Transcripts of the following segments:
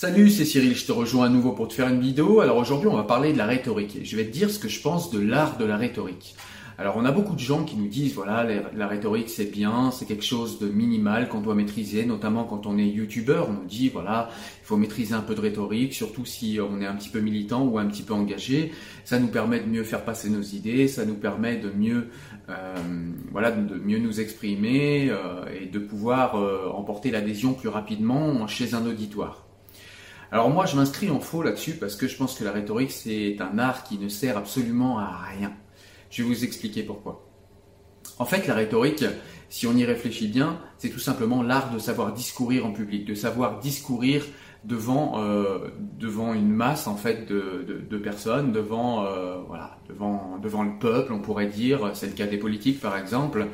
Salut, c'est Cyril, je te rejoins à nouveau pour te faire une vidéo. Alors aujourd'hui, on va parler de la rhétorique et je vais te dire ce que je pense de l'art de la rhétorique. Alors on a beaucoup de gens qui nous disent voilà la rhétorique c'est bien, c'est quelque chose de minimal qu'on doit maîtriser, notamment quand on est youtubeur, on nous dit voilà il faut maîtriser un peu de rhétorique, surtout si on est un petit peu militant ou un petit peu engagé, ça nous permet de mieux faire passer nos idées, ça nous permet de mieux euh, voilà de mieux nous exprimer euh, et de pouvoir euh, emporter l'adhésion plus rapidement chez un auditoire. Alors moi, je m'inscris en faux là-dessus parce que je pense que la rhétorique, c'est un art qui ne sert absolument à rien. Je vais vous expliquer pourquoi. En fait, la rhétorique, si on y réfléchit bien, c'est tout simplement l'art de savoir discourir en public, de savoir discourir devant euh, devant une masse en fait de, de, personnes, devant euh, voilà devant devant le peuple, on pourrait dire. C'est le cas des politiques par exemple.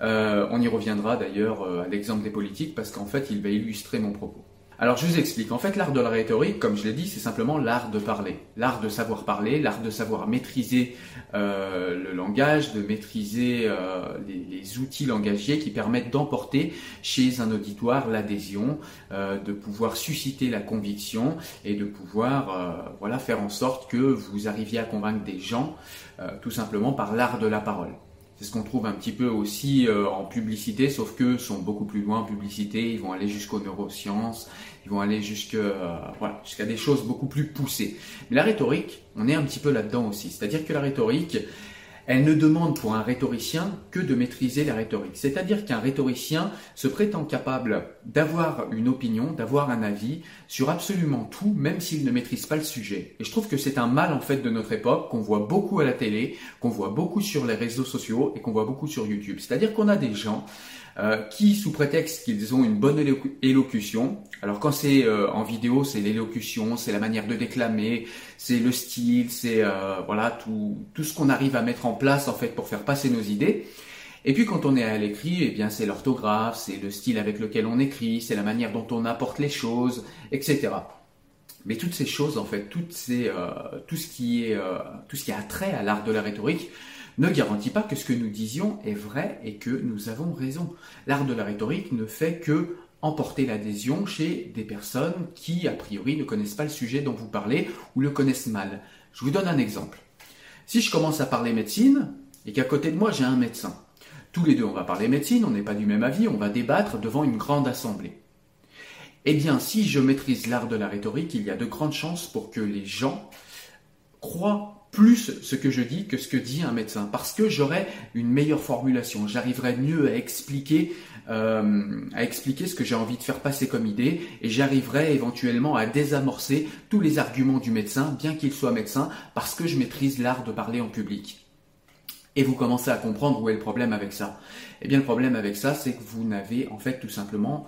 Euh, on y reviendra d'ailleurs à l'exemple des politiques parce qu'en fait, il va illustrer mon propos. Alors je vous explique. En fait, l'art de la rhétorique, comme je l'ai dit, c'est simplement l'art de parler, l'art de savoir parler, l'art de savoir maîtriser euh, le langage, de maîtriser euh, les, outils langagiers qui permettent d'emporter chez un auditoire l'adhésion, euh, de pouvoir susciter la conviction et de pouvoir voilà faire en sorte que vous arriviez à convaincre des gens tout simplement par l'art de la parole. C'est ce qu'on trouve un petit peu aussi euh, en publicité, sauf que sont beaucoup plus loin en publicité. Ils vont aller jusqu'aux neurosciences, ils vont aller jusqu'à euh, voilà, jusqu'à des choses beaucoup plus poussées. Mais la rhétorique, on est un petit peu là-dedans aussi. C'est-à-dire que la rhétorique, elle ne demande pour un rhétoricien que de maîtriser la rhétorique. C'est-à-dire qu'un rhétoricien se prétend capable d'avoir une opinion, d'avoir un avis sur absolument tout, même s'il ne maîtrise pas le sujet. Et je trouve que c'est un mal en fait de notre époque qu'on voit beaucoup à la télé, qu'on voit beaucoup sur les réseaux sociaux et qu'on voit beaucoup sur YouTube. C'est-à-dire qu'on a des gens euh, qui, sous prétexte qu'ils ont une bonne élocution, alors quand c'est euh, en vidéo, c'est l'élocution, c'est la manière de déclamer, c'est le style, c'est euh, voilà tout, tout ce qu'on arrive à mettre en place en fait pour faire passer nos idées. Et puis quand on est à l'écrit, eh bien c'est l'orthographe, c'est le style avec lequel on écrit, c'est la manière dont on apporte les choses, etc. Mais toutes ces choses, en fait, toutes ces, tout ce qui est, tout ce qui a trait à l'art de la rhétorique, ne garantit pas que ce que nous disions est vrai et que nous avons raison. L'art de la rhétorique ne fait que emporter l'adhésion chez des personnes qui, a priori, ne connaissent pas le sujet dont vous parlez ou le connaissent mal. Je vous donne un exemple. Si je commence à parler médecine et qu'à côté de moi j'ai un médecin, tous les deux on va parler médecine, on n'est pas du même avis, on va débattre devant une grande assemblée. Eh bien, si je maîtrise l'art de la rhétorique, il y a de grandes chances pour que les gens croient plus ce que je dis que ce que dit un médecin, parce que j'aurai une meilleure formulation, j'arriverai mieux à expliquer, euh, à expliquer ce que j'ai envie de faire passer comme idée, et j'arriverai éventuellement à désamorcer tous les arguments du médecin, bien qu'il soit médecin, parce que je maîtrise l'art de parler en public. Et vous commencez à comprendre où est le problème avec ça. Eh bien, le problème avec ça, c'est que vous n'avez en fait tout simplement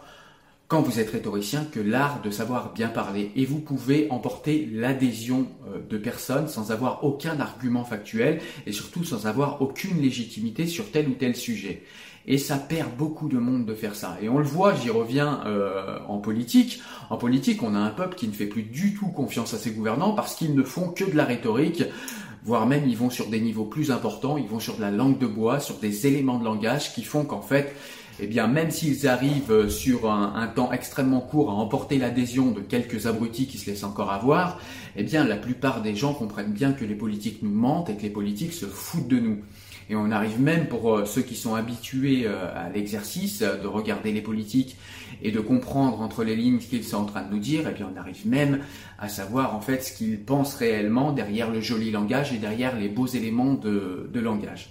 quand vous êtes rhétoricien que l'art de savoir bien parler et vous pouvez emporter l'adhésion euh, de personnes sans avoir aucun argument factuel et surtout sans avoir aucune légitimité sur tel ou tel sujet. Et ça perd beaucoup de monde de faire ça. Et on le voit, j'y reviens euh, en politique. En politique, on a un peuple qui ne fait plus du tout confiance à ses gouvernants parce qu'ils ne font que de la rhétorique voire même ils vont sur des niveaux plus importants, ils vont sur de la langue de bois, sur des éléments de langage qui font qu'en fait, eh bien, même s'ils arrivent euh, sur un, temps extrêmement court à emporter l'adhésion de quelques abrutis qui se laissent encore avoir, eh bien, la plupart des gens comprennent bien que les politiques nous mentent et que les politiques se foutent de nous. Et on arrive même pour euh, ceux qui sont habitués euh, à l'exercice de regarder les politiques et de comprendre entre les lignes ce qu'ils sont en train de nous dire, eh bien on arrive même à savoir en fait ce qu'ils pensent réellement derrière le joli langage et derrière les beaux éléments de, de langage.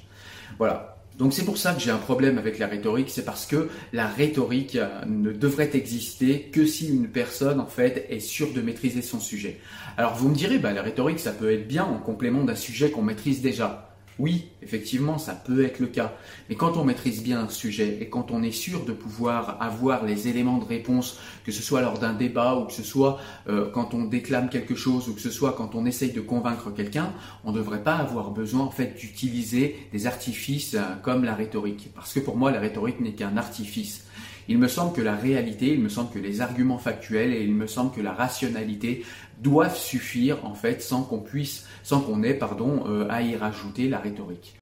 Voilà. Donc c'est pour ça que j'ai un problème avec la rhétorique, c'est parce que la rhétorique euh, ne devrait exister que si une personne en fait est sûre de maîtriser son sujet. Alors vous me direz, bah, la rhétorique ça peut être bien en complément d'un sujet qu'on maîtrise déjà. Oui, effectivement, ça peut être le cas. Mais quand on maîtrise bien un sujet et quand on est sûr de pouvoir avoir les éléments de réponse, que ce soit lors d'un débat ou que ce soit euh, quand on déclame quelque chose ou que ce soit quand on essaye de convaincre quelqu'un, on ne devrait pas avoir besoin en fait d'utiliser des artifices euh, comme la rhétorique. Parce que pour moi, la rhétorique n'est qu'un artifice. Il me semble que la réalité, il me semble que les arguments factuels et il me semble que la rationalité doivent suffire en fait sans qu'on puisse, sans qu'on ait pardon euh, à y rajouter la rhétorique.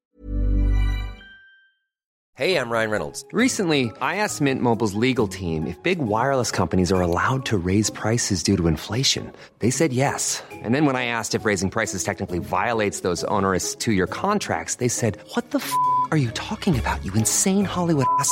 Hey, I'm Ryan Reynolds. Recently, I asked Mint Mobile's legal team if big wireless companies are allowed to raise prices due to inflation. They said yes. And then when I asked if raising prices technically violates those onerous two-year contracts, they said, "What the f*** are you talking about? You insane Hollywood ass."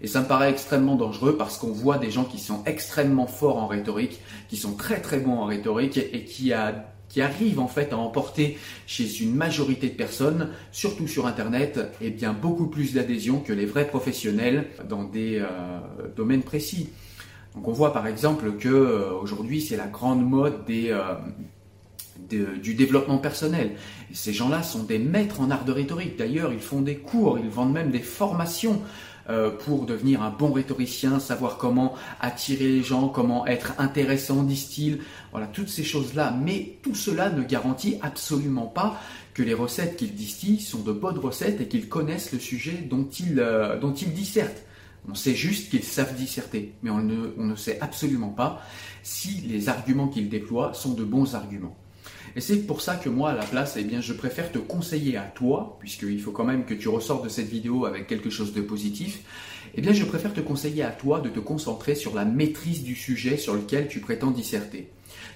Et ça me paraît extrêmement dangereux parce qu'on voit des gens qui sont extrêmement forts en rhétorique, qui sont très très bons en rhétorique et qui, a, qui arrivent en fait à emporter chez une majorité de personnes, surtout sur Internet, et eh bien beaucoup plus d'adhésion que les vrais professionnels dans des euh, domaines précis. Donc on voit par exemple que euh, aujourd'hui c'est la grande mode euh, du développement personnel. Ces gens-là sont des maîtres en art de rhétorique. D'ailleurs, ils font des cours, ils vendent même des formations euh, pour devenir un bon rhétoricien, savoir comment attirer les gens, comment être intéressant, disent-ils. Voilà, toutes ces choses-là. Mais tout cela ne garantit absolument pas que les recettes qu'ils distillent sont de bonnes recettes et qu'ils connaissent le sujet dont ils, euh, dissertent. On sait juste qu'ils savent disserter, mais on ne, on ne sait absolument pas si les arguments qu'ils déploient sont de bons arguments. Et c'est pour ça que moi, à la place, eh bien, je préfère te conseiller à toi, puisqu'il faut quand même que tu ressortes de cette vidéo avec quelque chose de positif, eh bien, je préfère te conseiller à toi de te concentrer sur la maîtrise du sujet sur lequel tu prétends disserter.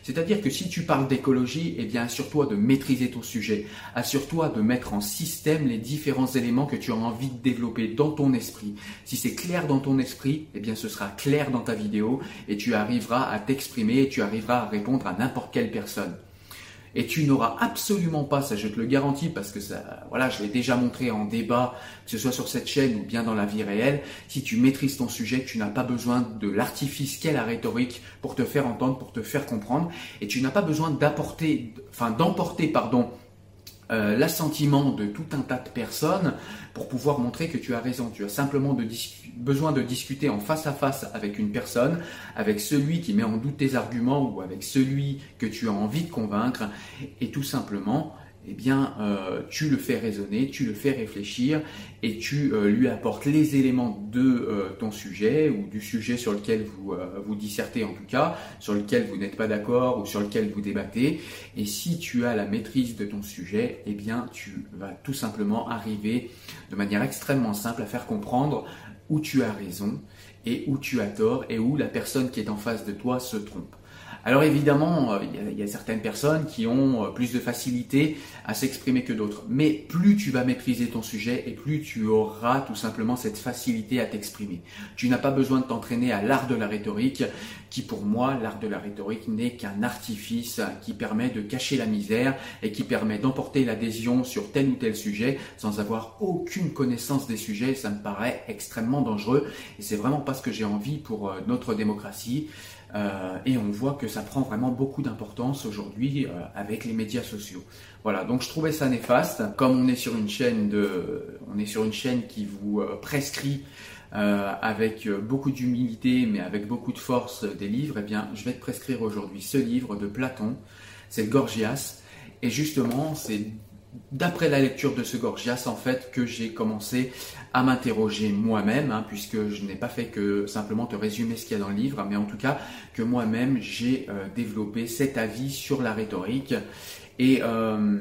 C'est-à-dire que si tu parles d'écologie, eh bien, assure-toi de maîtriser ton sujet. Assure-toi de mettre en système les différents éléments que tu as envie de développer dans ton esprit. Si c'est clair dans ton esprit, eh bien, ce sera clair dans ta vidéo et tu arriveras à t'exprimer et tu arriveras à répondre à n'importe quelle personne. Et tu n'auras absolument pas, ça je te le garantis parce que ça, voilà, je l'ai déjà montré en débat, que ce soit sur cette chaîne ou bien dans la vie réelle, si tu maîtrises ton sujet, tu n'as pas besoin de l'artifice qu'est la rhétorique pour te faire entendre, pour te faire comprendre, et tu n'as pas besoin d'apporter, enfin d'emporter, pardon, euh, l'assentiment de tout un tas de personnes pour pouvoir montrer que tu as raison. Tu as simplement besoin de discuter en face à face avec une personne, avec celui qui met en doute tes arguments ou avec celui que tu as envie de convaincre, et tout simplement eh bien, euh, tu le fais raisonner, tu le fais réfléchir et tu euh, lui apportes les éléments de euh, ton sujet ou du sujet sur lequel vous vous dissertez en tout cas, sur lequel vous n'êtes pas d'accord ou sur lequel vous débattez. Et si tu as la maîtrise de ton sujet, eh bien, tu vas tout simplement arriver de manière extrêmement simple à faire comprendre où tu as raison et où tu as tort et où la personne qui est en face de toi se trompe. Alors évidemment, euh, il y, a certaines personnes qui ont euh, plus de facilité à s'exprimer que d'autres. Mais plus tu vas maîtriser ton sujet et plus tu auras tout simplement cette facilité à t'exprimer. Tu n'as pas besoin de t'entraîner à l'art de la rhétorique, qui pour moi, l'art de la rhétorique n'est qu'un artifice qui permet de cacher la misère et qui permet d'emporter l'adhésion sur tel ou tel sujet sans avoir aucune connaissance des sujets. Ça me paraît extrêmement dangereux et c'est vraiment pas ce que j'ai envie pour euh, notre démocratie. Euh, et on voit que ça prend vraiment beaucoup d'importance aujourd'hui euh, avec les médias sociaux. Voilà, donc je trouvais ça néfaste. Comme on est sur une chaîne de, on est sur une chaîne qui vous euh, prescrit avec beaucoup d'humilité, mais avec beaucoup de force des livres, eh bien, je vais te prescrire aujourd'hui ce livre de Platon. C'est Gorgias, et justement, c'est d'après la lecture de ce Gorgias, en fait, que j'ai commencé à m'interroger moi-même, hein, puisque je n'ai pas fait que simplement te résumer ce qu'il y a dans le livre, mais en tout cas que moi-même j'ai euh, développé cet avis sur la rhétorique. Et euh,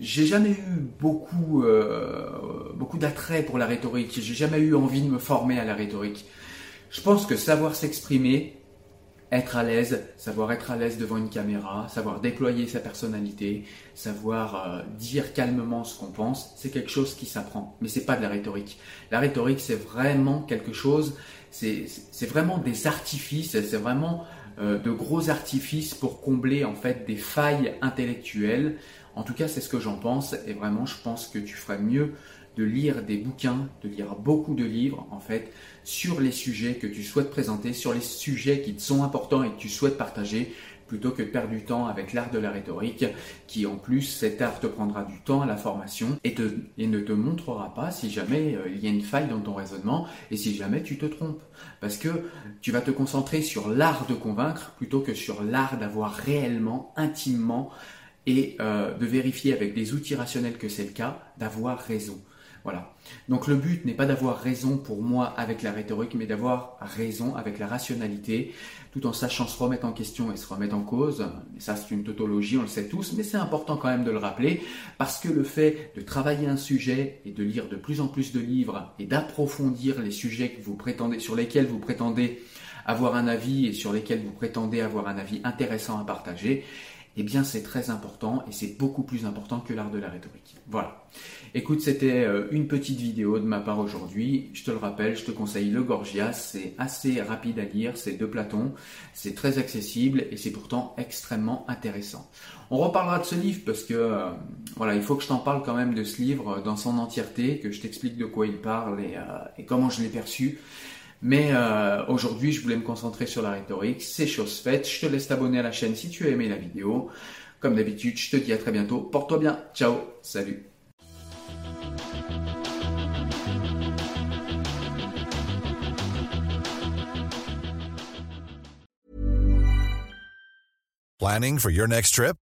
j'ai jamais eu beaucoup, euh, beaucoup d'attrait pour la rhétorique. J'ai jamais eu envie de me former à la rhétorique. Je pense que savoir s'exprimer, être à l'aise, savoir être à l'aise devant une caméra, savoir déployer sa personnalité, savoir euh, dire calmement ce qu'on pense, c'est quelque chose qui s'apprend. Mais c'est pas de la rhétorique. La rhétorique, c'est vraiment quelque chose, c'est vraiment des artifices, c'est vraiment euh, de gros artifices pour combler en fait des failles intellectuelles. En tout cas, c'est ce que j'en pense et vraiment, je pense que tu ferais mieux de lire des bouquins, de lire beaucoup de livres en fait sur les sujets que tu souhaites présenter, sur les sujets qui te sont importants et que tu souhaites partager, plutôt que de perdre du temps avec l'art de la rhétorique, qui en plus, cet art te prendra du temps à la formation et, ne te montrera pas si jamais euh, il y a une faille dans ton raisonnement et si jamais tu te trompes. Parce que tu vas te concentrer sur l'art de convaincre plutôt que sur l'art d'avoir réellement, intimement et euh, de vérifier avec des outils rationnels que c'est le cas, d'avoir raison. Voilà. Donc le but n'est pas d'avoir raison pour moi avec la rhétorique, mais d'avoir raison avec la rationalité, tout en sachant se remettre en question et se remettre en cause. Et ça, c'est une tautologie, on le sait tous, mais c'est important quand même de le rappeler, parce que le fait de travailler un sujet et de lire de plus en plus de livres et d'approfondir les sujets que vous prétendez, sur lesquels vous prétendez avoir un avis et sur lesquels vous prétendez avoir un avis intéressant à partager, eh bien c'est très important et c'est beaucoup plus important que l'art de la rhétorique. Voilà. Écoute, c'était euh, une petite vidéo de ma part aujourd'hui. Je te le rappelle, je te conseille le Gorgias. C'est assez rapide à lire, c'est de Platon, c'est très accessible et c'est pourtant extrêmement intéressant. On reparlera de ce livre parce que euh, voilà, il faut que je t'en parle quand même de ce livre dans son entièreté, que je t'explique de quoi il parle euh, et comment je l'ai perçu. Mais euh, aujourd'hui, je voulais me concentrer sur la rhétorique. C'est chose faite. Je te laisse t'abonner à la chaîne si tu as aimé la vidéo. Comme d'habitude, je te dis à très bientôt. Porte-toi bien. Ciao. Salut. Planning for your next trip?